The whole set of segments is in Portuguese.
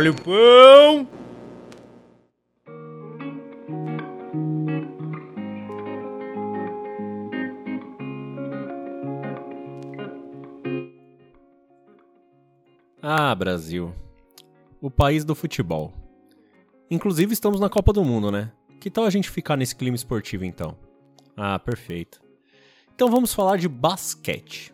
Olha o pão! Ah, Brasil. O país do futebol. Inclusive estamos na Copa do Mundo, né? Que tal a gente ficar nesse clima esportivo então? Ah, perfeito. Então vamos falar de basquete.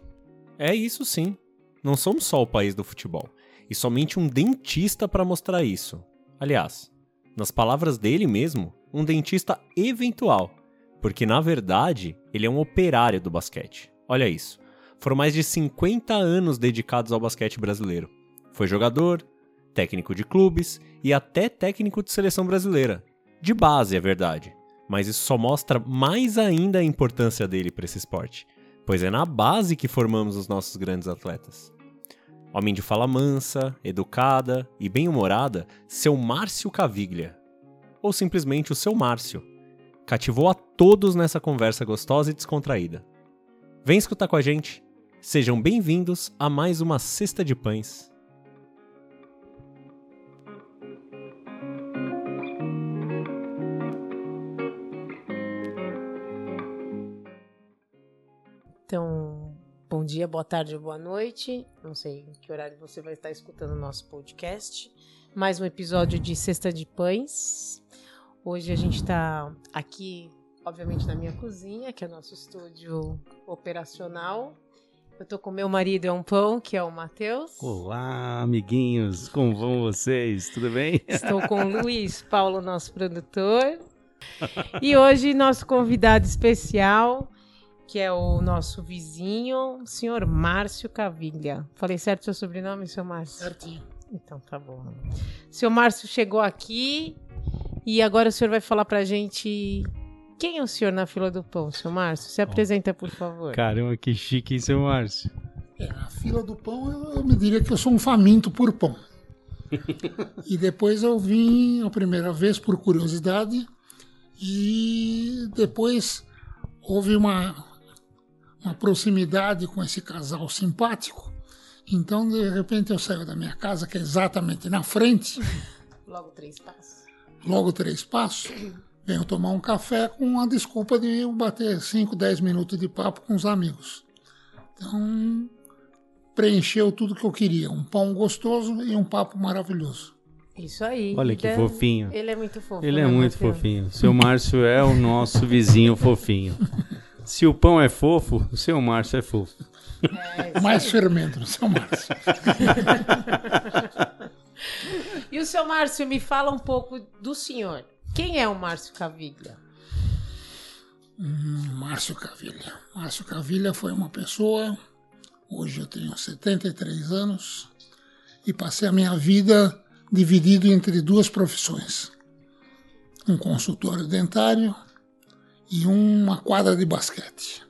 É isso sim. Não somos só o país do futebol. E somente um dentista para mostrar isso. Aliás, nas palavras dele mesmo, um dentista eventual. Porque na verdade, ele é um operário do basquete. Olha isso. Foram mais de 50 anos dedicados ao basquete brasileiro. Foi jogador, técnico de clubes e até técnico de seleção brasileira. De base, é verdade. Mas isso só mostra mais ainda a importância dele para esse esporte, pois é na base que formamos os nossos grandes atletas. Homem de fala mansa, educada e bem-humorada, seu Márcio Caviglia. Ou simplesmente o seu Márcio. Cativou a todos nessa conversa gostosa e descontraída. Vem escutar com a gente. Sejam bem-vindos a mais uma Cesta de Pães. Então, bom dia, boa tarde, boa noite. Não sei em que horário você vai estar escutando o nosso podcast. Mais um episódio de Cesta de Pães. Hoje a gente está aqui, obviamente, na minha cozinha, que é nosso estúdio operacional. Eu tô com meu marido, é um pão, que é o Matheus. Olá, amiguinhos, como vão vocês? Tudo bem? Estou com o Luiz Paulo, nosso produtor. E hoje, nosso convidado especial, que é o nosso vizinho, o senhor Márcio Caviglia. Falei certo seu sobrenome, seu Márcio? Certinho. Então tá bom. Seu Márcio chegou aqui e agora o senhor vai falar pra gente quem é o senhor na fila do pão, seu Márcio? Se apresenta, por favor. Caramba, que chique, hein, seu Márcio? É, na fila do pão eu, eu me diria que eu sou um faminto por pão. e depois eu vim a primeira vez por curiosidade e depois houve uma, uma proximidade com esse casal simpático. Então, de repente, eu saio da minha casa, que é exatamente na frente, Logo três passos. logo três passos, venho tomar um café com a desculpa de eu bater 5, 10 minutos de papo com os amigos. Então, preencheu tudo que eu queria: um pão gostoso e um papo maravilhoso. Isso aí. Olha que Então, fofinho. Ele é muito fofo. Ele é né, muito fofinho. Seu Márcio é o nosso vizinho fofinho. Se o pão é fofo, o seu Márcio é fofo. É, Mais fermento no seu Márcio. E o seu Márcio, me fala um pouco do senhor. Quem é o Márcio Caviglia? Márcio Cavilha. Márcio Cavilha foi uma pessoa, hoje eu tenho 73 anos, e passei a minha vida dividido entre duas profissões. Um consultório dentário e uma quadra de basquete.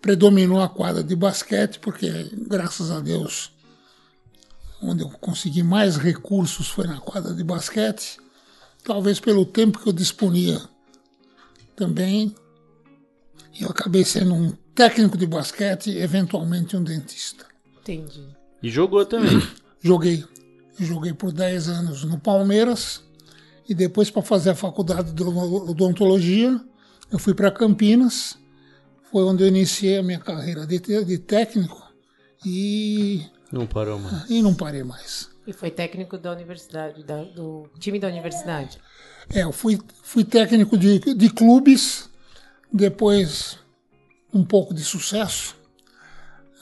Predominou a quadra de basquete porque, graças a Deus, onde eu consegui mais recursos foi na quadra de basquete, talvez pelo tempo que eu disponia também eu acabei sendo um técnico de basquete e eventualmente um dentista. Entendi. E jogou também. Joguei, joguei por 10 anos no Palmeiras e depois para fazer a faculdade de odontologia eu fui para Campinas, foi onde eu iniciei a minha carreira de, de técnico e, Não parou mais. e não parei mais. E foi técnico da universidade, da- do time da universidade. É, eu fui, fui técnico de, de clubes, depois um pouco de sucesso.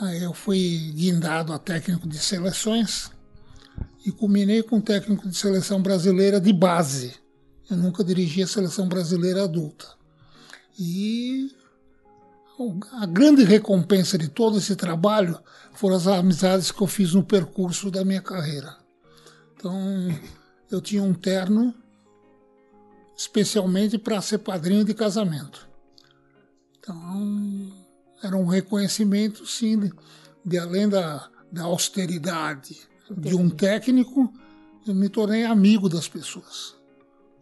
Aí eu fui guindado a técnico de seleções e culminei com técnico de seleção brasileira de base. Eu nunca dirigi a seleção brasileira adulta. E a grande recompensa de todo esse trabalho foram as amizades que eu fiz no percurso da minha carreira. Então, eu tinha um terno especialmente para ser padrinho de casamento. Então, era um reconhecimento, sim, de, de além da, da austeridade de um técnico, eu me tornei amigo das pessoas.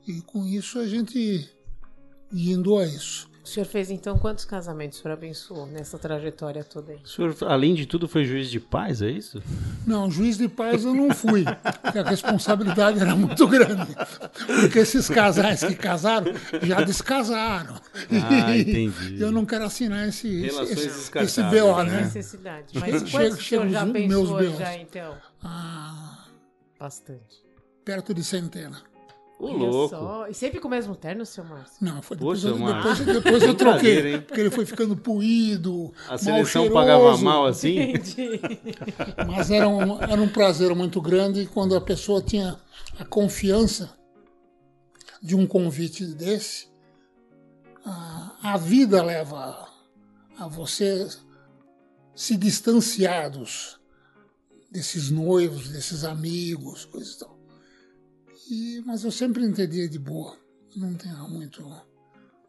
E com isso a gente indo a isso. O senhor fez então quantos casamentos o senhor abençoou nessa trajetória toda aí? O senhor, além de tudo, foi juiz de paz, é isso? Não, juiz de paz eu não fui, porque a responsabilidade era muito grande. Porque esses casais que casaram já descasaram. Ah, E entendi. Eu não quero assinar esse, esse, Relações esse, esse BO, né? né? Necessidade. Mas chega- quantos o senhor chega já os meus pensou Deus. já então? Ah, Bastante. perto de centena. Ô, Olha louco. só. E sempre com o mesmo terno, seu Márcio? Não, foi depois, Poxa, eu, Márcio. depois, depois eu Brincadeira, troquei. hein? Porque ele foi ficando puído. A mal seleção cheiroso, pagava mal assim? Entendi. Mas era um, era um prazer muito grande quando a pessoa tinha a confiança de um convite desse. A, a vida leva a você se distanciar dos, desses noivos, desses amigos, coisas e tal. E, mas eu sempre entendia de boa. Não tinha muito.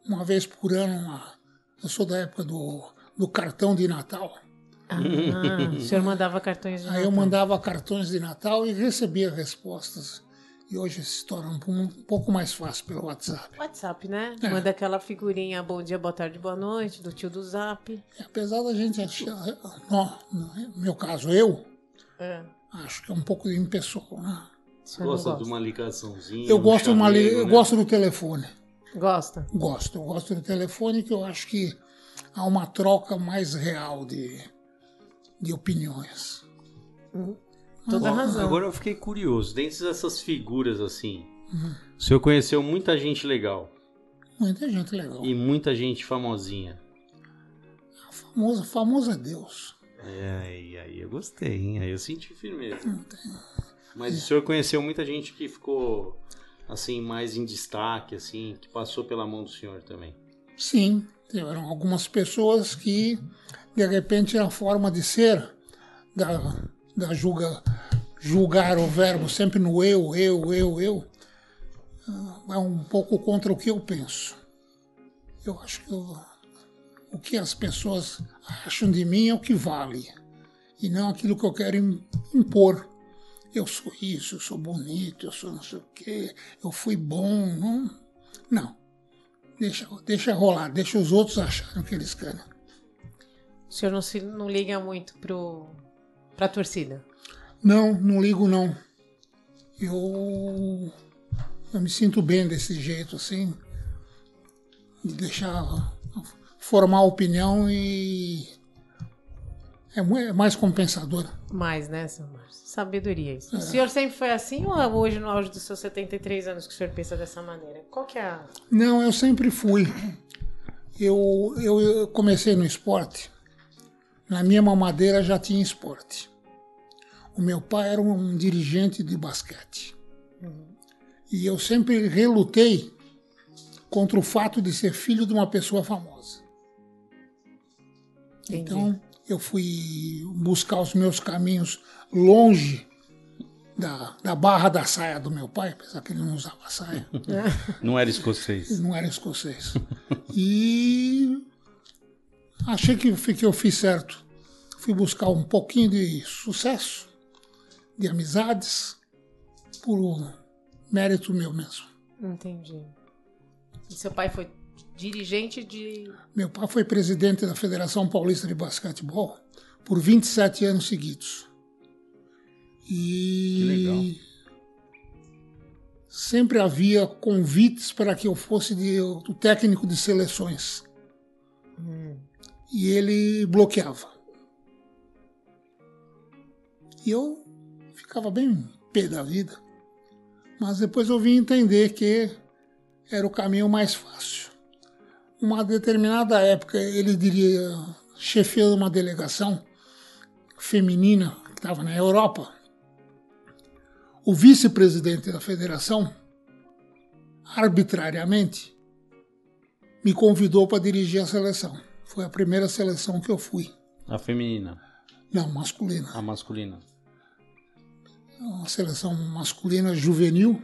Uma vez por ano, uma- eu sou da época do, do cartão de Natal. Ah, o senhor mandava cartões de Aí eu Natal. mandava cartões de Natal e recebia respostas. E hoje se torna um, pouco mais fácil pelo WhatsApp. WhatsApp, né? É. Manda aquela figurinha bom dia, boa tarde, boa noite, do tio do Zap. E apesar da gente achar, no, no meu caso, eu É. acho que é um pouco de impessoal. Né? Não Gosta de uma ligaçãozinha? Eu um gosto, de uma li- chamego, eu né? gosto do telefone. Gosta? Gosto, eu gosto do telefone que eu acho que há uma troca mais real de, de opiniões. Toda Ó, razão. Agora eu fiquei curioso. Dentre essas figuras assim, Uhum. o senhor conheceu muita gente legal Muita gente legal. e muita gente famosinha. Famoso, famoso é Deus. É, aí, aí eu gostei, hein? Aí eu senti firmeza. Tem- Mas o senhor conheceu muita gente que ficou assim mais em destaque, assim, que passou pela mão do senhor também. Sim, tiveram algumas pessoas que, de repente, a forma de ser da, da julga, julgar o verbo sempre no eu, eu, eu, eu, ah, é um pouco contra o que eu penso. Eu acho que eu- o que as pessoas acham de mim é o que vale, e não aquilo que eu quero im- impor. Eu sou isso, eu sou bonito, eu sou não sei o quê, eu fui bom. Não. não. Deixa, deixa rolar, deixa os outros acharem o que eles querem. O senhor não, se, não liga muito pro, pra torcida? Não, não ligo não. Eu, eu me sinto bem desse jeito assim, de deixar formar opinião e é é mais compensador. Mais, né, seu Márcio? Sabedoria isso. É. O senhor sempre foi assim ou é hoje, no auge dos seus 73 anos, que o senhor pensa dessa maneira? Qual que é a... Não, eu sempre fui. Eu, eu, eu comecei no esporte. Na minha mamadeira já tinha esporte. O meu pai era um dirigente de basquete. E eu sempre relutei contra o fato de ser filho de uma pessoa famosa. Entendi. Então, eu fui buscar os meus caminhos longe da, da barra da saia do meu pai, apesar que ele não usava saia. Não era escocês. Não era escocês. E achei que, que eu fiz certo. Fui buscar um pouquinho de sucesso, de amizades, por mérito meu mesmo. Entendi. E seu pai foi dirigente de... Meu pai foi presidente da Federação Paulista de Basquetebol por 27 anos seguidos. E Que legal. sempre havia convites para que eu fosse de- o técnico de seleções. E ele bloqueava. E eu ficava bem pé da vida. Mas depois eu vim entender que era o caminho mais fácil. Uma determinada época, ele diria, chefiando uma delegação feminina que estava na Europa, o vice-presidente da federação, arbitrariamente, me convidou para dirigir a seleção. Foi a primeira seleção que eu fui. A feminina, Não, masculina. a masculina. Uma seleção masculina juvenil.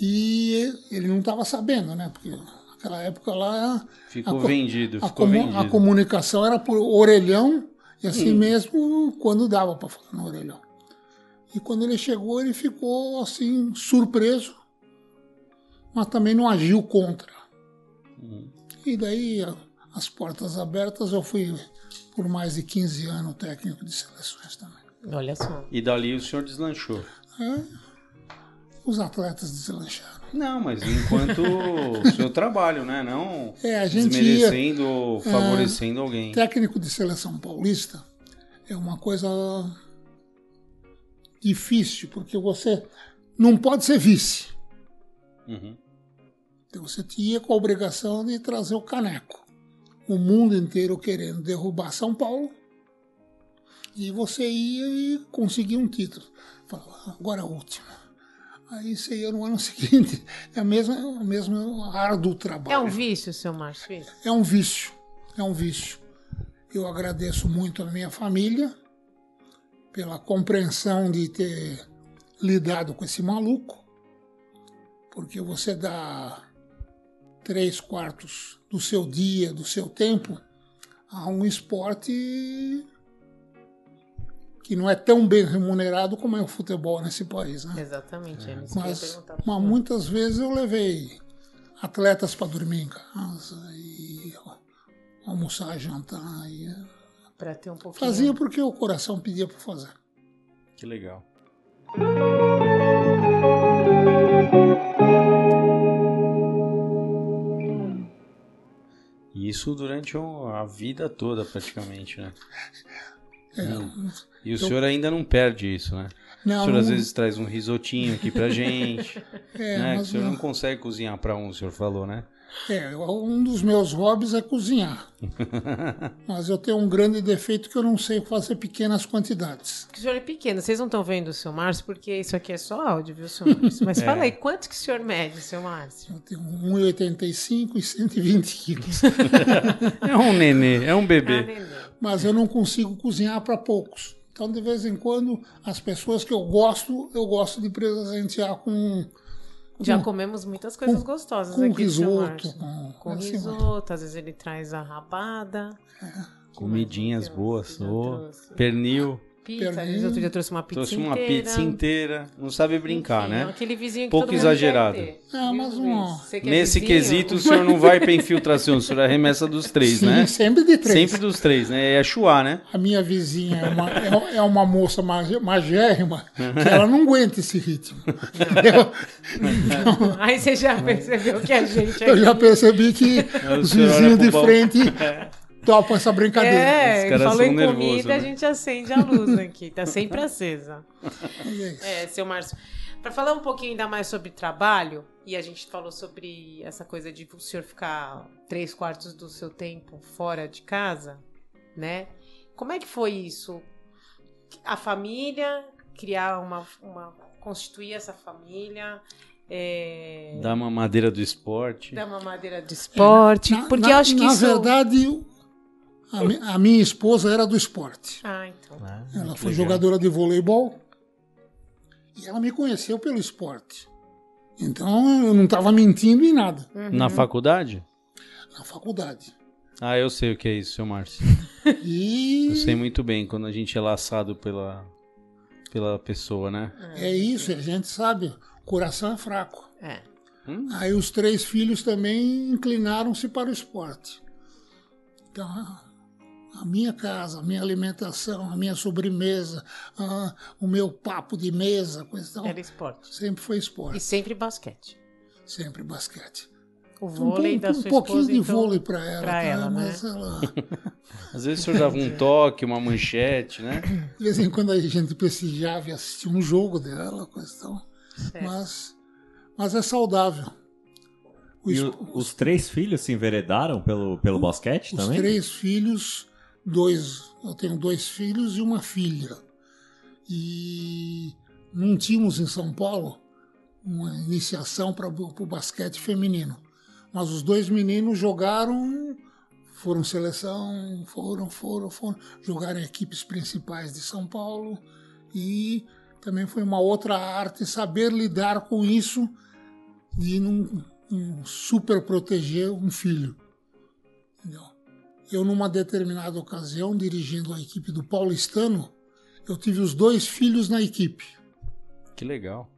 E ele não estava sabendo, né? Porque naquela época lá Ficou A vendido, a, ficou comu- vendido. a comunicação era por orelhão e assim mesmo quando dava para falar no orelhão. E quando ele chegou, ele ficou assim surpreso, mas também não agiu contra. Hum. E daí, a- as portas abertas, eu fui por mais de 15 anos técnico de seleções também. Olha só. E dali o senhor deslanchou. É, os atletas deslancharam. Não, mas enquanto o seu trabalho, né? Não É, a ia- desmerecendo ou favorecendo alguém. Técnico de seleção paulista é uma coisa difícil, porque você não pode ser vice. Uhum. Então você tinha com a obrigação de trazer o caneco. O mundo inteiro querendo derrubar São Paulo. E você ia e conseguia um título. Falava, agora é o último. Aí ia no ano seguinte. É a mesma, o mesmo árduo trabalho. É um vício, seu Márcio? É um vício. É um vício. Eu agradeço muito a minha família pela compreensão de ter lidado com esse maluco, porque você dá três quartos do seu dia, do seu tempo, a um esporte que não é tão bem remunerado como é o futebol nesse país, né? Exatamente. É Mas, mas muitas vezes eu levei atletas para dormir em casa e almoçar, jantar. E Pra ter um pouquinho. fazia porque o coração pedia para fazer. Que legal. E isso durante a vida toda, praticamente, né? Hum. E o senhor ainda não perde isso, né? o Não, senhor às não- vezes traz um risotinho aqui pra gente, é, né? Que o senhor não- não consegue cozinhar pra um, o senhor falou, né? é, um dos meus hobbies é cozinhar. mas eu tenho um grande defeito que eu não sei fazer pequenas quantidades. O senhor é pequeno, vocês não estão vendo o seu Márcio, porque isso aqui é só áudio, viu, seu Márcio? Mas fala aí, quanto que o senhor mede, seu Márcio? Eu tenho 1,85 e 120 quilos. É um nenê, é um bebê. neném. mas eu não consigo cozinhar para poucos. Então, de vez em quando, as pessoas que eu gosto, eu gosto de presentear com, Já comemos muitas coisas gostosas com aqui, risoto. Com, Com assim, risoto, às vezes ele traz a rabada. Comidinhas Já boas, ô, pernil. Pizza, às Pernil. vezes outro dia trouxe uma pizza Trouxe uma inteira. pizza inteira. Não sabe brincar, Enfim, né? Aquele vizinho que Pouco exagerado. Ah, mas um- é Nesse vizinho? quesito, o senhor não vai pra infiltração, o senhor arremessa dos três, Sim, né? sempre de três. Sempre dos três, né? É chuá, né? A minha vizinha é uma, é, é uma moça magérrima que ela não aguenta esse ritmo. Eu, Aí você já percebeu que a gente eu já percebi que o os vizinhos de frente topam essa brincadeira. É, Os caras falou são em nervosos, comida, né? a gente acende a luz aqui, tá sempre acesa. É. É, seu Márcio, para falar um pouquinho ainda mais sobre trabalho, e a gente falou sobre essa coisa de o senhor ficar três quartos do seu tempo fora de casa, né? Como é que foi isso? A família, criar uma, uma constituir essa família, é, Dá uma madeira do esporte. dar uma madeira de esporte, Na- porque na- eu acho que na isso... verdade, a, mi- a minha esposa era do esporte. Ah, então. né? Ela foi legal. jogadora de voleibol e ela me conheceu pelo esporte. Então eu não estava mentindo em nada Na faculdade? na faculdade. Ah, eu sei o que é isso, seu Márcio. E Eu sei muito bem quando a gente é laçado pela, pela pessoa, né? é isso, a gente sabe, o coração é fraco. É. Aí os três filhos também inclinaram-se para o esporte. Então, a- minha casa, a minha alimentação, a minha sobremesa, a- o meu papo de mesa, coisa e tal, Era esporte. sempre foi E esporte, sempre basquete. sempre basquete. O Um, vôlei pouco- da um sua pouquinho esposa, de então, vôlei para ela, pra tá? ela, né? mas ela, Às vezes o senhor dava um toque, uma manchete, né? de vez em quando a gente prestigiava e assistia um jogo dela, coisa e tal. Certo. Mas, mas é saudável. O E es- o- os três filhos se enveredaram pelo, pelo basquete Os também? três filhos, dois, eu tenho dois filhos e uma filha. E não tínhamos em São Paulo uma iniciação para o basquete feminino. Mas os dois meninos jogaram, foram seleção, foram, foram, foram, jogaram em equipes principais de São Paulo. E também foi uma outra arte saber lidar com isso de não, não super proteger um filho. Entendeu? Eu, numa determinada ocasião, dirigindo a equipe do Paulistano, eu tive os dois filhos na equipe. Que legal.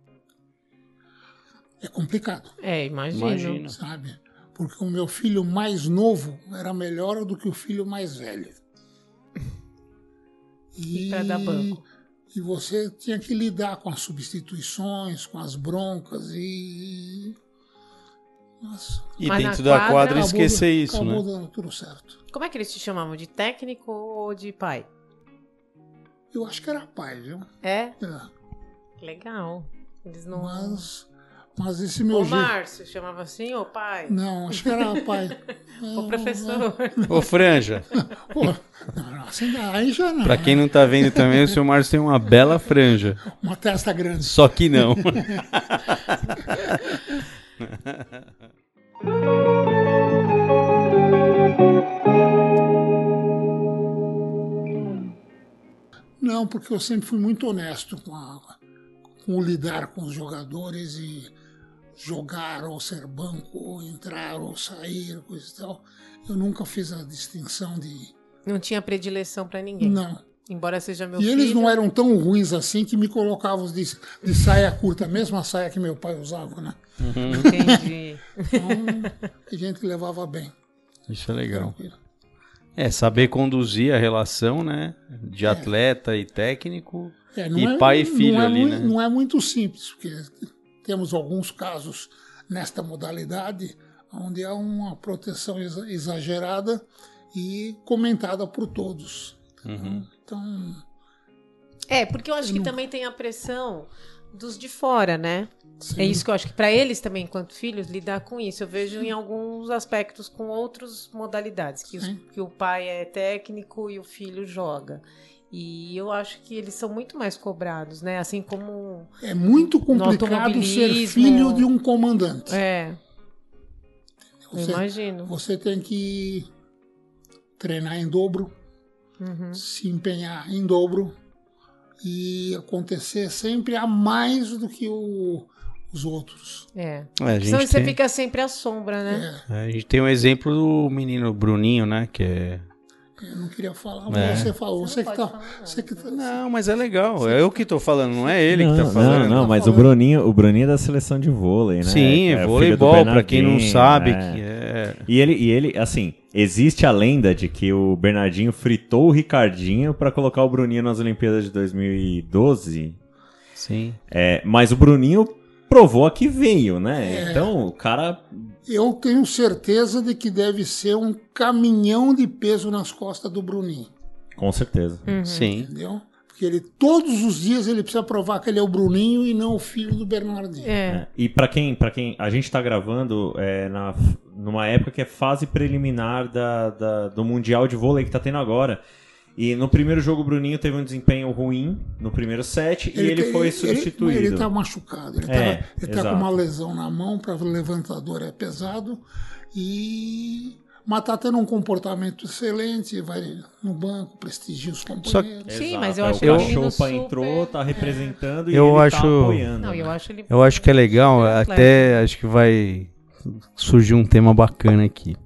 É complicado, É, imagino. Imagina. sabe? porque o meu filho mais novo era melhor do que o filho mais velho. E pra dar banco. E você tinha que lidar com as substituições, com as broncas e. Nossa, E Mas dentro da quadra, quadra acabou- esquecer isso, acabou né? dando tudo certo. Como é que eles te chamavam? De técnico ou de pai? Eu acho que era pai, viu? É? É, Legal. Eles não. mas, mas esse meu Ô, jeito. Márcio, chamava assim, ô pai? Não, acho que era pai. Ô professor. Ô, Franja, Pô, não, não, assim, aí já não. pra quem não tá vendo também, o seu Márcio tem uma bela franja. Uma testa grande. Só que não. Não, porque eu sempre fui muito honesto com, a- com o lidar com os jogadores e jogar ou ser banco, ou entrar ou sair, coisa e tal. Eu nunca fiz a distinção de. Não tinha predileção pra ninguém. Não. Embora seja meu E filho. eles não eram tão ruins assim que me colocavam de, de saia curta, a mesma saia que meu pai usava, né? Entendi. Então, a gente levava bem. Isso é legal. tranquilo. É, saber conduzir a relação, né? De atleta e técnico. É, E pai e filho não é ali, mui- né? Não é muito simples, porque temos alguns casos nesta modalidade onde há uma proteção exa- exagerada e comentada por todos. Uhum. Então, É, porque eu acho que também tem a pressão dos de fora, né? sim, É isso que eu acho que pra eles também, enquanto filhos, lidar com isso. Eu vejo em alguns aspectos com outras modalidades, que, os- que o pai é técnico e o filho joga. E eu acho que eles são muito mais cobrados, né? Assim como. é muito complicado ser filho de um comandante. É, eu Você, imagino. você tem que treinar em dobro, Uhum. se empenhar em dobro e acontecer sempre a mais do que o- os outros. É. É, a, Senão você tem, fica sempre à sombra, né? É, é, a gente tem um exemplo do menino Bruninho, né? Que é. Eu não queria falar, É. mas você falou. Você Você, não que tá, falar, você que tá- Não, mas é legal. É eu que tô falando, não é ele não, que tá falando. Não, não, Tá mas o. Bruninho, o Bruninho é da seleção de vôlei, né? Sim, é voleibol, pra quem não sabe, é. que é. E ele, e ele, assim, existe a lenda de que o Bernardinho fritou o Ricardinho pra colocar o Bruninho nas Olimpíadas de 2012. Sim. É, mas o Bruninho provou a que veio, né? É. Então, o cara. Eu tenho certeza de que deve ser um caminhão de peso nas costas do Bruninho, Com certeza. Uhum. Sim. entendeu? Porque ele todos os dias ele precisa provar que ele é o Bruninho e não o filho do Bernardinho. É. É, E pra quem, para quem a gente tá gravando é, na, numa época que é fase preliminar da, da- do Mundial de Vôlei que tá tendo agora. E no primeiro jogo o Bruninho teve um desempenho ruim no primeiro set e ele foi Ele, substituído. ele tá machucado, ele, É, tá, ele tá com uma lesão na mão, para levantador é pesado e mas tá tendo um comportamento excelente, vai no banco, prestigia os companheiros. Sim, mas eu é, acho o que o Cachopa menino super- entrou, tá representando e Eu ele acho- tá apoiando. Não, né? eu acho ele. Eu acho que é legal, Atleta. até acho que vai surgir um tema bacana aqui.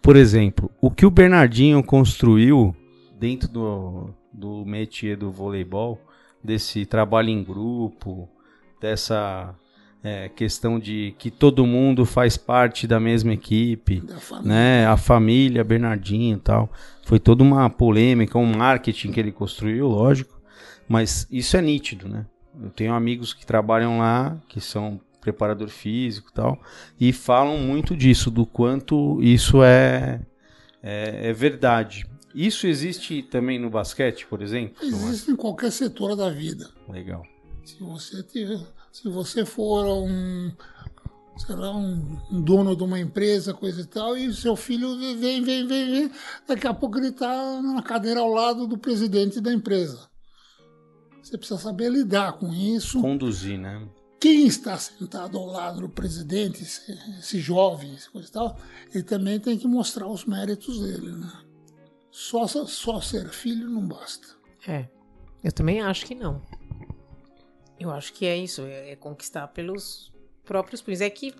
Por exemplo, o que o Bernardinho construiu dentro do, do métier do voleibol, desse trabalho em grupo, dessa é, questão de que todo mundo faz parte da mesma equipe, Da né? A família Bernardinho e tal. Foi toda uma polêmica, um marketing que ele construiu, lógico. Mas isso é nítido, né? Eu tenho amigos que trabalham lá, que são preparador físico e tal, e falam muito disso, do quanto isso é, é, é verdade. Isso existe também no basquete, por exemplo? Existe em qualquer setor da vida. Legal. Se você tiver, se você for um, sei lá, um, um dono de uma empresa, coisa e tal, e seu filho vem, vem, vem, vem, daqui a pouco ele está na cadeira ao lado do presidente da empresa. Você precisa saber lidar com isso. Conduzir, né? Quem está sentado ao lado do presidente, esse, esse jovem, essa coisa e tal, ele também tem que mostrar os méritos dele, né? Só, só ser filho não basta. É. Eu também acho que não. Eu acho que é isso, é, é conquistar pelos próprios punhos. É que,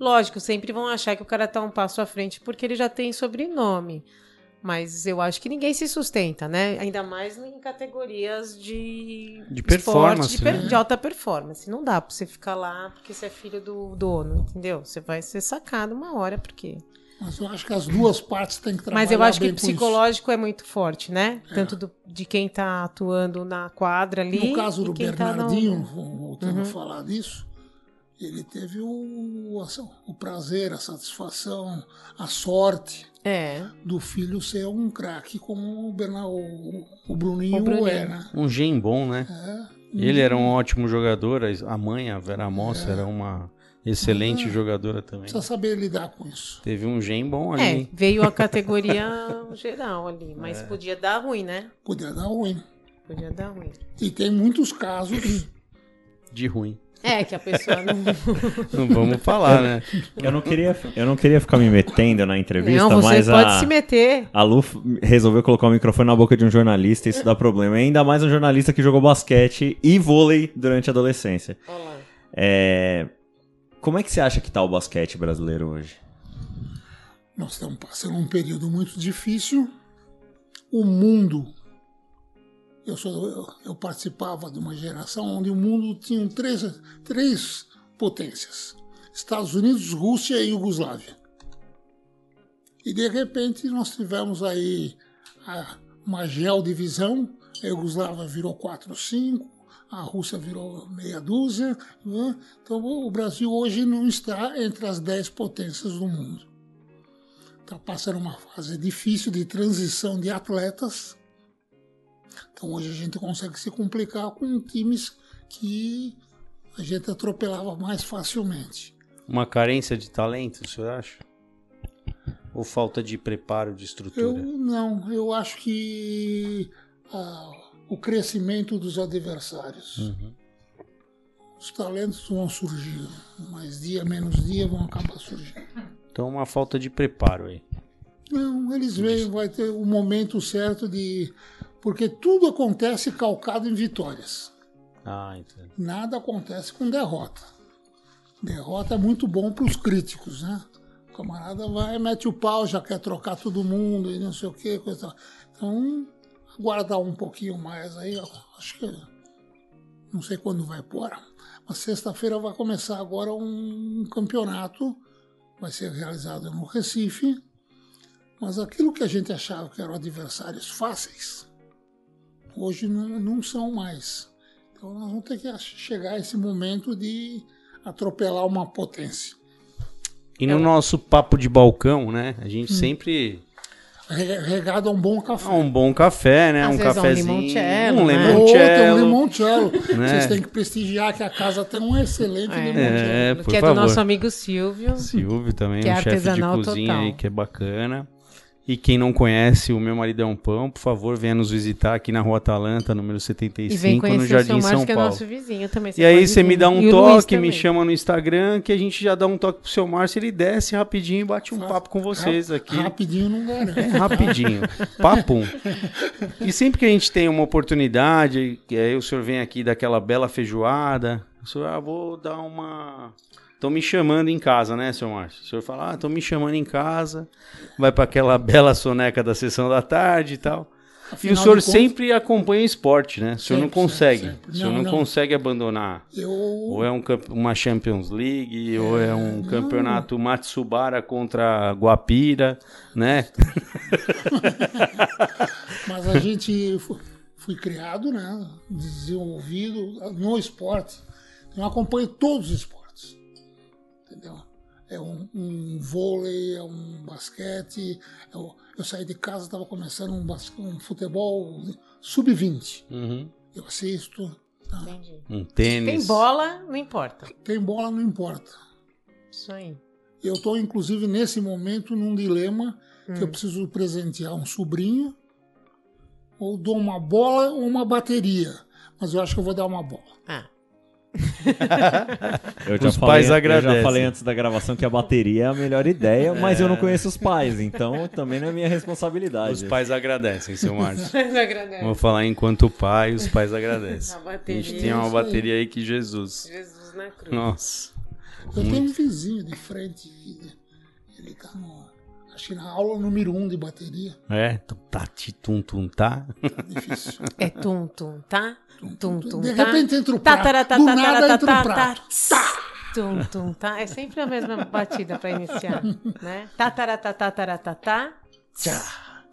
lógico, sempre vão achar que o cara tá um passo à frente porque ele já tem sobrenome. Mas eu acho que ninguém se sustenta, né? Ainda mais em categorias de, De performance, esporte, de, per- né? de alta performance. Não dá pra você ficar lá porque você é filho do dono, entendeu? Você vai ser sacado uma hora, porque. Mas eu acho que as duas partes têm que trabalhar Mas eu acho que o psicológico é muito forte, né? Tanto do- de quem tá atuando na quadra ali. No caso do quem tá no- Bernardinho, voltando Uhum. a falar disso, ele teve o, o prazer, a satisfação, a sorte É. do filho ser um craque como o, Bernard, o, o Bruninho, O Bruninho. é, né? Um gen bom, né? É. Ele era um ótimo jogador, a mãe, a Vera Mossa, era uma excelente jogadora também. Precisa saber lidar com isso. Teve um gen bom ali. É, veio a categoria geral ali, mas É. podia dar ruim, né? Podia dar ruim. Podia dar ruim. E tem muitos casos. De ruim. É, que a pessoa não. Não vamos falar, né? Eu não queria, eu não queria ficar me metendo na entrevista, não, você mas pode a, se meter. a Lu resolveu colocar o microfone na boca de um jornalista e isso dá problema. Ainda mais um jornalista que jogou basquete e vôlei durante a adolescência. Olha lá. É, Como é que você acha que tá o basquete brasileiro hoje? Nós estamos passando um período muito difícil. O mundo. Eu, sou, eu, eu participava de uma geração onde o mundo tinha três, três potências: Estados Unidos, Rússia e Iugoslávia. E de repente nós tivemos aí a, uma geodivisão. A Iugoslávia virou 4 5, a Rússia virou meia dúzia. né? Então o Brasil hoje não está entre as 10 potências do mundo está passando uma fase difícil de transição de atletas. Então hoje a gente consegue se complicar com times que a gente atropelava mais facilmente. Uma carência de talento, o senhor acha? Ou falta de preparo, de Eu estrutura? não, eu acho que ah, o crescimento dos adversários. Uhum. Os talentos vão surgir, mas dia menos dia vão acabar surgindo. Então, uma falta de preparo aí. Não, eles veem, vai ter o momento certo de. Porque tudo acontece calcado em vitórias. Ah, entendo. Nada acontece com derrota. Derrota é muito bom para os críticos, né? O camarada vai, mete o pau, já quer trocar todo mundo e não sei o que, coisa. tal. Então, aguardar um pouquinho mais aí, ó, acho que. Não sei quando vai pôr. Mas sexta-feira vai começar agora um campeonato, vai ser realizado no Recife. Mas aquilo que a gente achava que eram adversários fáceis, hoje não, não são mais. Então nós vamos ter que chegar a esse momento de atropelar uma potência. E no nosso papo de balcão, né? A gente sempre. Re- Regado a um bom café. Um bom café, né? Às um é um cafezinho. limoncello, um né? Tem um limoncello. limoncello. Né? Vocês têm que prestigiar que a casa tem um excelente É. limoncello. É, por que é favor. do nosso amigo Silvio. Silvio também, Que é um chefe de artesanal cozinha total. aí que é bacana. E quem não conhece o Meu Marido é um Pão, por favor, venha nos visitar aqui na Rua Atalanta, número E vem 75, no Jardim São que é Paulo. nosso vizinho também. E aí você me dá um E toque, me chama no Instagram, que a gente já dá um toque pro seu Márcio, ele desce rapidinho e bate um papo com vocês Ra- aqui. Rapidinho não garante. Rapidinho. Papum. E sempre que a gente tem uma oportunidade, que aí o senhor vem aqui daquela bela feijoada, o senhor, ah, vou dar uma. Estão me chamando em casa, né, senhor Márcio? O senhor fala, ah, estão me chamando em casa, vai para aquela bela soneca da sessão da tarde e tal. e Afinal o senhor sempre acompanha o esporte, né? O senhor não Sempre, consegue. sempre, sempre. O senhor não, Não, não. consegue abandonar. Eu, Ou é um uma Champions League, ou é um campeonato Matsubara contra Guapira, né? Mas a gente fu- fui criado, né, desenvolvido no esporte. Eu acompanho todos os esportes, entendeu? É um, um vôlei, é um basquete. Eu, eu saí de casa, estava começando um, bas- um futebol sub-20. Uhum. Eu assisto. tá? Entendi. Um tênis. Tem bola, não importa. Tem bola, não importa. Isso aí. Eu estou, inclusive, nesse momento, num dilema Hum. que eu preciso presentear um sobrinho, ou dou uma bola ou uma bateria. Mas eu acho que eu vou dar uma bola. Ah, Eu Os pais falei, Eu agradecem. já falei antes da gravação que a bateria é a melhor ideia, mas eu não conheço os pais, então também não é minha responsabilidade. Os pais agradecem, seu Márcio. mas agradece. Vou falar enquanto pai, os pais agradecem. A A bateria. gente tem uma bateria aí que Jesus. Jesus na cruz. Nossa. Eu tenho um vizinho de frente, ele tá no, Acho que na aula número um de bateria. É, tá, tum, tum, tá. Tá difícil. É tum, tum, tá? Tum, tum, De tá. repente entra o Tá, prato. tará, tá, Do tá, nada entra tá, o tá, prato. tá. Tum, tum, tá. É sempre a mesma batida pra iniciar, né? Tá, tará, tá, tá, tará, tá, tá.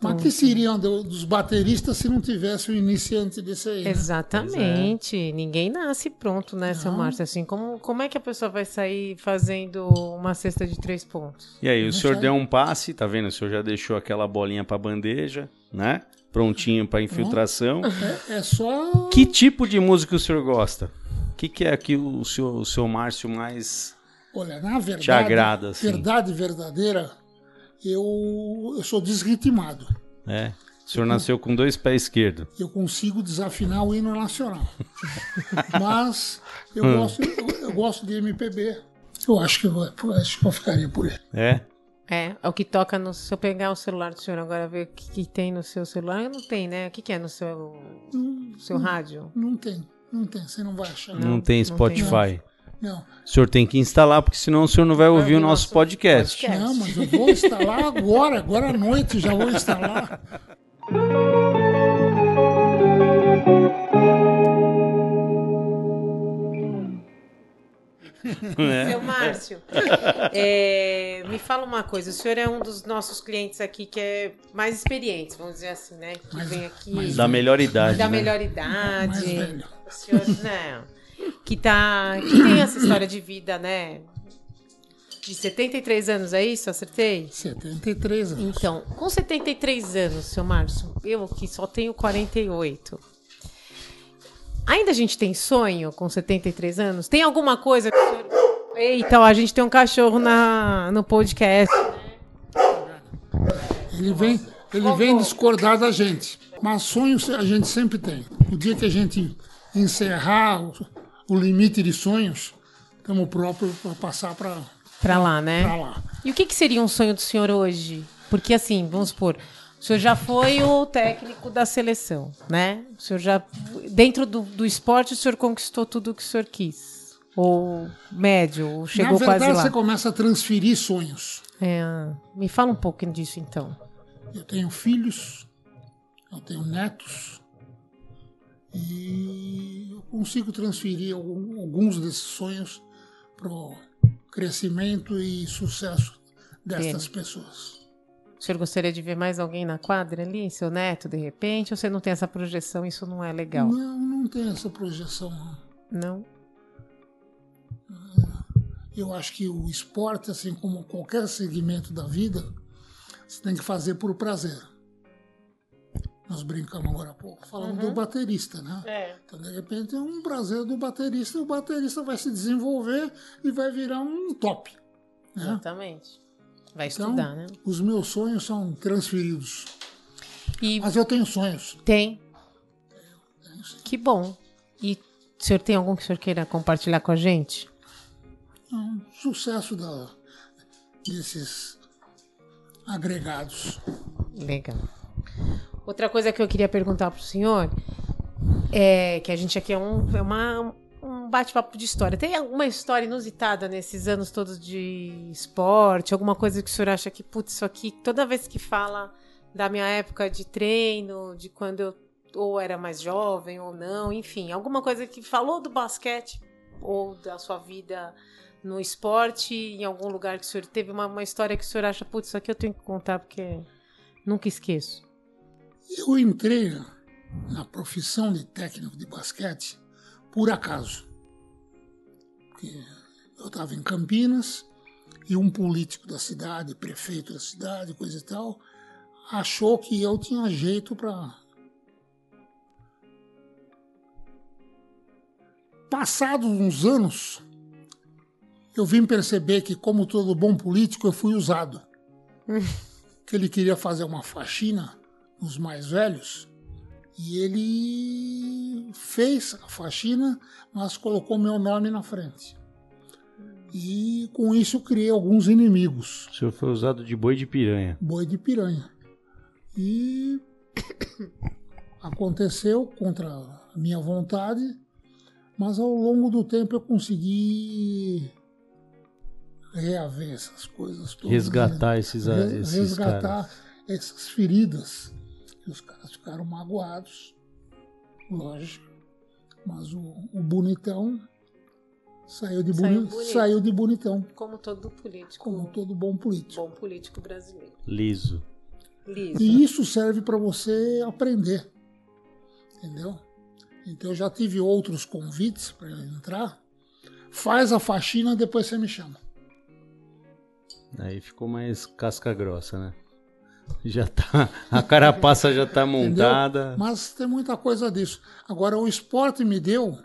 Mas que seriam do- dos bateristas se não tivesse o iniciante desse aí? né? Exatamente. Ninguém nasce pronto, né, seu Márcio? Assim, como, como é que a pessoa vai sair fazendo uma cesta de três pontos? E aí, o Não senhor sei. deu um passe, tá vendo? O senhor já deixou aquela bolinha pra bandeja, né? Prontinho pra infiltração. É, é só. Que tipo de música o senhor gosta? O que, que é que o senhor, o senhor Márcio mais. Olha, na verdade. Te agrada, assim. Verdade verdadeira, eu, eu sou desritimado. É? O senhor nasceu com dois pés esquerdos. Eu consigo desafinar o hino nacional. Mas eu, Hum. gosto, eu, eu gosto de MPB. Eu acho que eu, acho que eu ficaria por ele. É? É, é o que toca no. Se eu pegar o celular do senhor agora ver o que, que tem no seu celular, não tem, né? O que, que é no seu, seu rádio? Não tem, não tem, você não vai achar. Não, Não, tem não Spotify. Não, O senhor tem que instalar, porque senão o senhor não vai ouvir o nosso podcast. podcast. não, mas eu vou instalar agora, agora à noite já vou instalar. Seu Márcio, é, me fala uma coisa. O senhor é um dos nossos clientes aqui que é mais experientes, vamos dizer assim, né? Que Mais- vem aqui Da melhor idade. da né? melhor Mais idade. velho. O senhor, né? Que, tá, que tem essa história de vida, né? De 73 anos, é isso? Acertei? 73 anos. Então, com 73 anos, seu Márcio, eu que só tenho 48. Ainda a gente tem sonho com 73 anos? Tem alguma coisa que o senhor... Eita, ó, a gente tem um cachorro na, no podcast. Ele vem, ele vem discordar da gente. Mas sonhos a gente sempre tem. O dia que a gente encerrar o, limite de sonhos, estamos próprios para passar para Pra lá, né? lá. E o que, que seria um sonho do senhor hoje? Porque assim, vamos supor, o senhor já foi o técnico da seleção, né? O senhor já, dentro do, do esporte, o senhor conquistou tudo o que o senhor quis. Ou médio, ou chegou Na verdade, quase lá. você começa a transferir sonhos. É, me fala um pouco disso, então. Eu tenho filhos, eu tenho netos, e eu consigo transferir algum- alguns desses sonhos para o crescimento e sucesso destas pessoas. O senhor gostaria de ver mais alguém na quadra ali? Seu neto, de repente? Ou você não tem essa projeção? Isso não é legal? Não, não tem essa projeção. não. Não? Eu acho que o esporte, assim como qualquer segmento da vida, você tem que fazer por prazer. Nós brincamos agora há pouco, falando do baterista, né? É. Então, de repente, é um prazer do baterista e o baterista vai se desenvolver e vai virar um top. Né? Exatamente. Vai Então, estudar, né? os meus sonhos são transferidos. E Mas eu tenho sonhos. tem. Que bom. E o senhor tem algum que o senhor queira compartilhar com a gente? É um sucesso da, desses agregados. Legal. Outra coisa que eu queria perguntar pro senhor é que a gente aqui é, um, é um bate-papo de história. Tem alguma história inusitada nesses anos todos de esporte? Alguma coisa que o senhor acha que, putz, isso aqui, toda vez que fala da minha época de treino, de quando eu ou era mais jovem ou não, enfim, alguma coisa que falou do basquete ou da sua vida no esporte, em algum lugar que o senhor teve uma, uma história que o senhor acha, putz, isso aqui eu tenho que contar porque nunca esqueço. Eu entrei na profissão de técnico de basquete por acaso. Porque eu estava em Campinas e um político da cidade, prefeito da cidade, coisa e tal, achou que eu tinha jeito para. Passados uns anos, eu vim perceber que, como todo bom político, eu fui usado. que ele queria fazer uma faxina nos mais velhos e ele fez a faxina, mas colocou meu nome na frente. E com isso criei alguns inimigos, O senhor foi usado de boi de piranha. boi de piranha. E aconteceu contra a minha vontade, mas ao longo do tempo eu consegui reaver essas coisas todas. Resgatar né? esses, Re- esses resgatar caras. essas feridas os caras ficaram magoados, lógico. Mas o, o bonitão saiu de, Saiu boni- saiu de bonitão, Como todo político. como todo bom político. bom político brasileiro. Liso. Liso. E isso serve para você aprender. Entendeu? Então eu já tive outros convites para entrar. Faz a faxina, depois você me chama. Aí ficou mais casca grossa, né? Já tá. A carapaça já tá montada. Mas tem muita coisa disso. Agora, o esporte me deu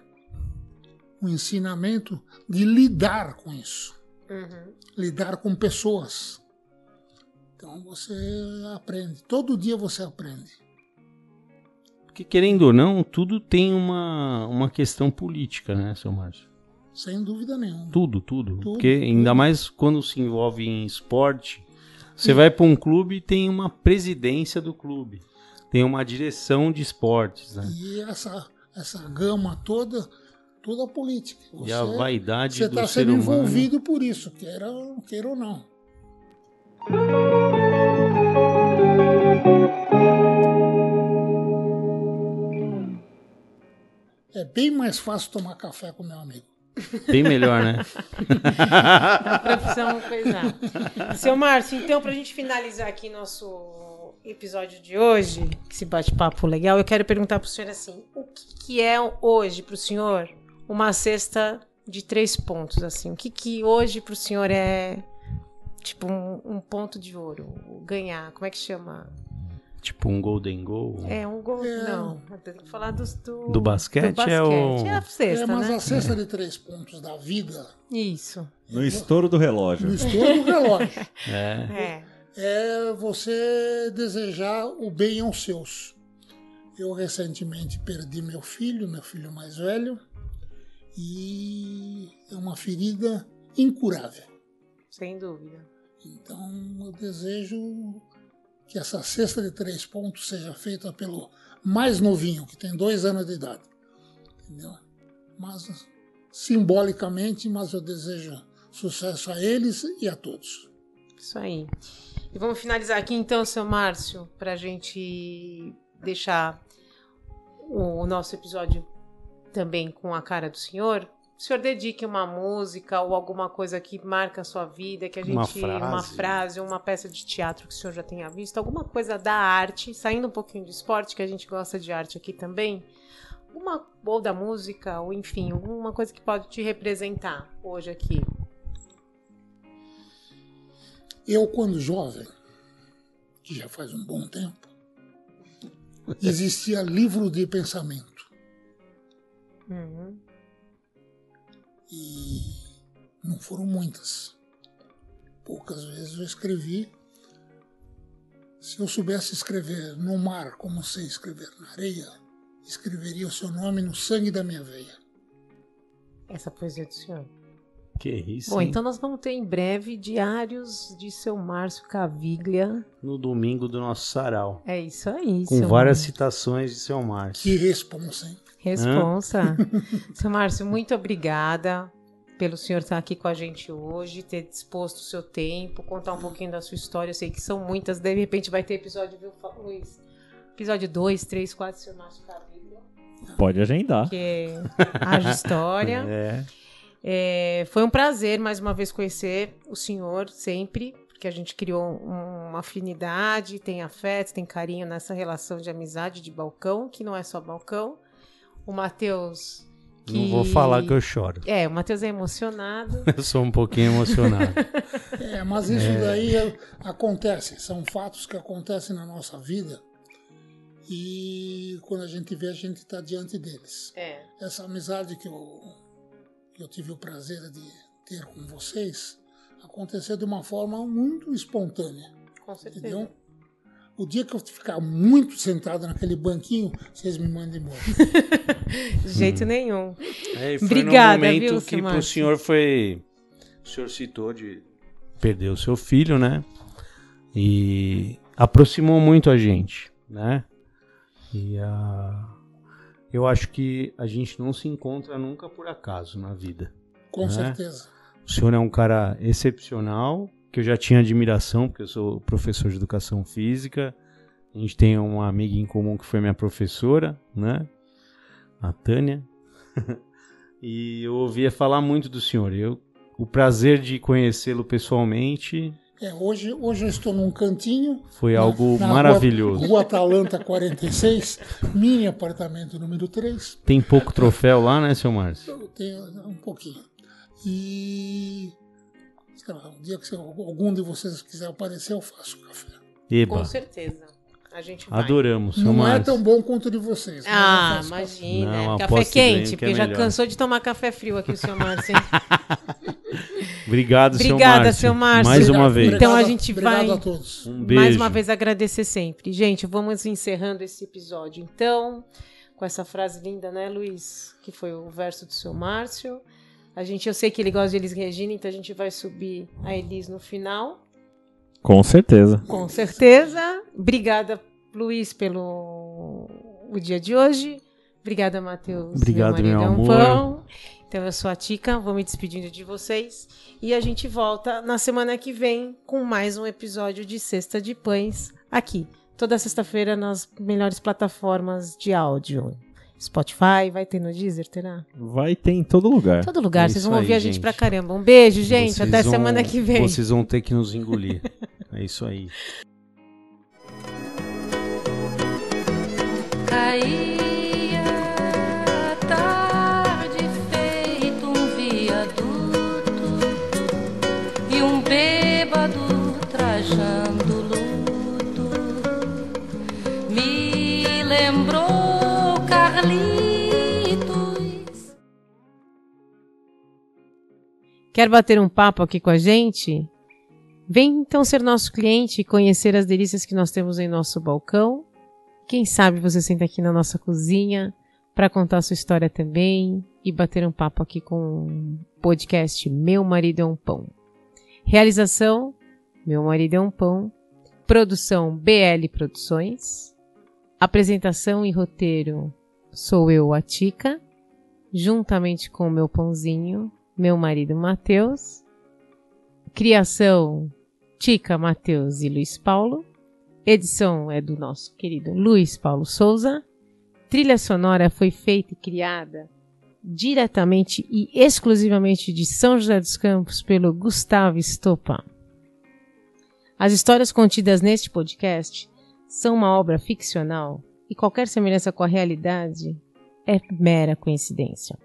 um ensinamento de lidar com isso. Uhum. Lidar com pessoas. Então você aprende. Todo dia você aprende. Porque querendo ou não, tudo tem uma, uma questão política, né, seu Márcio? Sem dúvida nenhuma. Tudo, tudo. Tudo, Porque ainda tudo. mais quando se envolve em esporte, você vai para um clube e tem uma presidência do clube. Tem uma direção de esportes, né? E essa, essa gama toda, toda a política. e a vaidade Você do está ser sendo humano. envolvido por isso, queira, queira ou não. É bem mais fácil tomar café com meu amigo. Bem melhor, né? A profissão coisa. Seu Márcio, então, pra gente finalizar aqui nosso episódio de hoje, esse bate-papo legal, eu quero perguntar pro senhor assim: o que, que é hoje pro senhor uma cesta de três pontos? Assim, o que, que hoje pro senhor é tipo um, um ponto de ouro? Ganhar, como é que chama? Tipo um golden goal. É um gol. É. Não, tenho que falar dos- do, Do basquete do é o- É a cesta, é, mas né? a cesta de três pontos da vida, Isso. No estouro do relógio. no estouro do relógio, É. É. é você desejar o bem aos seus. Eu recentemente perdi meu filho, meu filho mais velho, e é uma ferida incurável. Sem dúvida. Então eu desejo que essa cesta de três pontos seja feita pelo mais novinho, que tem dois anos de idade. Entendeu? Mas simbolicamente, mas eu desejo sucesso a eles e a todos. Isso aí. E vamos finalizar aqui então, seu Márcio, para a gente deixar o nosso episódio também com a cara do senhor. O senhor dedique uma música ou alguma coisa que marca a sua vida, que a gente. Uma frase. uma frase, uma peça de teatro que o senhor já tenha visto, alguma coisa da arte, saindo um pouquinho do esporte, que a gente gosta de arte aqui também. Uma, ou da música, ou enfim, alguma coisa que pode te representar hoje aqui. Eu, quando jovem, que já faz um bom tempo, existia livro de pensamento. Uhum. E não foram muitas. Poucas vezes eu escrevi. Se eu soubesse escrever no mar como sei escrever na areia, escreveria o seu nome no sangue da minha veia. Essa poesia do senhor. Que isso. Bom, hein? então nós vamos ter em breve diários de seu Márcio Caviglia. No domingo do nosso sarau. É isso aí, Com seu várias Márcio. citações de seu Márcio. Que responsa, hein? Responsa. seu Márcio, muito obrigada pelo senhor estar aqui com a gente hoje, ter disposto o seu tempo, contar um pouquinho da sua história. Eu sei que são muitas, de repente vai ter episódio, viu, Luiz? Episódio 2, 3, 4, seu Márcio Caviglia, Pode agendar. que haja história. É. É, foi um prazer mais uma vez conhecer o senhor sempre, porque a gente criou um- uma afinidade, tem afeto, tem carinho nessa relação de amizade de balcão, que não é só balcão. O Matheus. Não que- vou falar que eu choro. É, o Matheus é emocionado. Eu sou um pouquinho emocionado. É, mas isso daí é- acontece, são fatos que acontecem na nossa vida e quando a gente vê, a gente está diante deles. É. Essa amizade que eu, que eu tive o prazer de ter com vocês aconteceu de uma forma muito espontânea, Com certeza. entendeu? O dia que eu ficar muito sentado naquele banquinho, vocês me mandem embora. De jeito nenhum. É, foi Obrigada, no momento viu, que pro Márcio? senhor foi. O senhor citou de perder o seu filho, né? E aproximou muito a gente, né? E a... eu acho que a gente não se encontra nunca por acaso na vida. Com Né? certeza. O senhor é um cara excepcional, que eu já tinha admiração, porque eu sou professor de educação física. A gente tem uma amiga em comum que foi minha professora, né? A Tânia. e eu ouvia falar muito do senhor. Eu, o prazer de conhecê-lo pessoalmente É, hoje, hoje eu estou num cantinho. foi na- algo na Rua- maravilhoso. Rua Atalanta 46, mini apartamento número 3. Tem pouco troféu lá, né, seu Márcio? Eu tenho um pouquinho. E. sei lá, um dia que algum de vocês quiser aparecer, eu faço café. Eba, Com certeza. A gente vai. adoramos, seu Não é Márcio. tão bom quanto o de vocês. Ah, imagina. Não, café que quente, que é porque já melhor. cansou de tomar café frio aqui o senhor Márcio. Obrigado, seu Obrigada, Márcio. seu Márcio. Mais uma Obrigado, vez. Então a gente obrigado vai- a todos. Um beijo. Mais uma vez agradecer sempre. Gente, vamos encerrando esse episódio então, com essa frase linda, né, Luiz? Que foi o verso do seu Márcio. A gente, eu sei que ele gosta de Elis Regina, então a gente vai subir a Elis no final. Com certeza. Com certeza. Obrigada, Luiz, pelo o dia de hoje. Obrigada, Matheus. Obrigado, meu, meu amor. pão. Então eu sou a Tica, vou me despedindo de vocês. E a gente volta na semana que vem com mais um episódio de Sexta de Pães aqui. Toda sexta-feira nas melhores plataformas de áudio. Spotify, vai ter no Deezer, terá? Vai ter em todo lugar. Todo lugar, É vocês vão ouvir aí, a gente gente. pra caramba. Um beijo, gente. Vocês Até vão- semana que vem. Vocês vão ter que nos engolir. É isso aí. Quer bater um papo aqui com a gente? Vem então ser nosso cliente e conhecer as delícias que nós temos em nosso balcão. Quem sabe você senta aqui na nossa cozinha para contar sua história também e bater um papo aqui com o podcast Meu Marido é um Pão. Realização: Meu Marido é um Pão. Produção BL Produções. Apresentação e roteiro: sou eu, a Tica, juntamente com o meu pãozinho, meu marido Matheus. Criação: Tica, Matheus e Luiz Paulo. Edição é do nosso querido Luiz Paulo Souza. Trilha sonora foi feita e criada diretamente e exclusivamente de São José dos Campos pelo Gustavo Estopa. As histórias contidas neste podcast são uma obra ficcional e qualquer semelhança com a realidade é mera coincidência.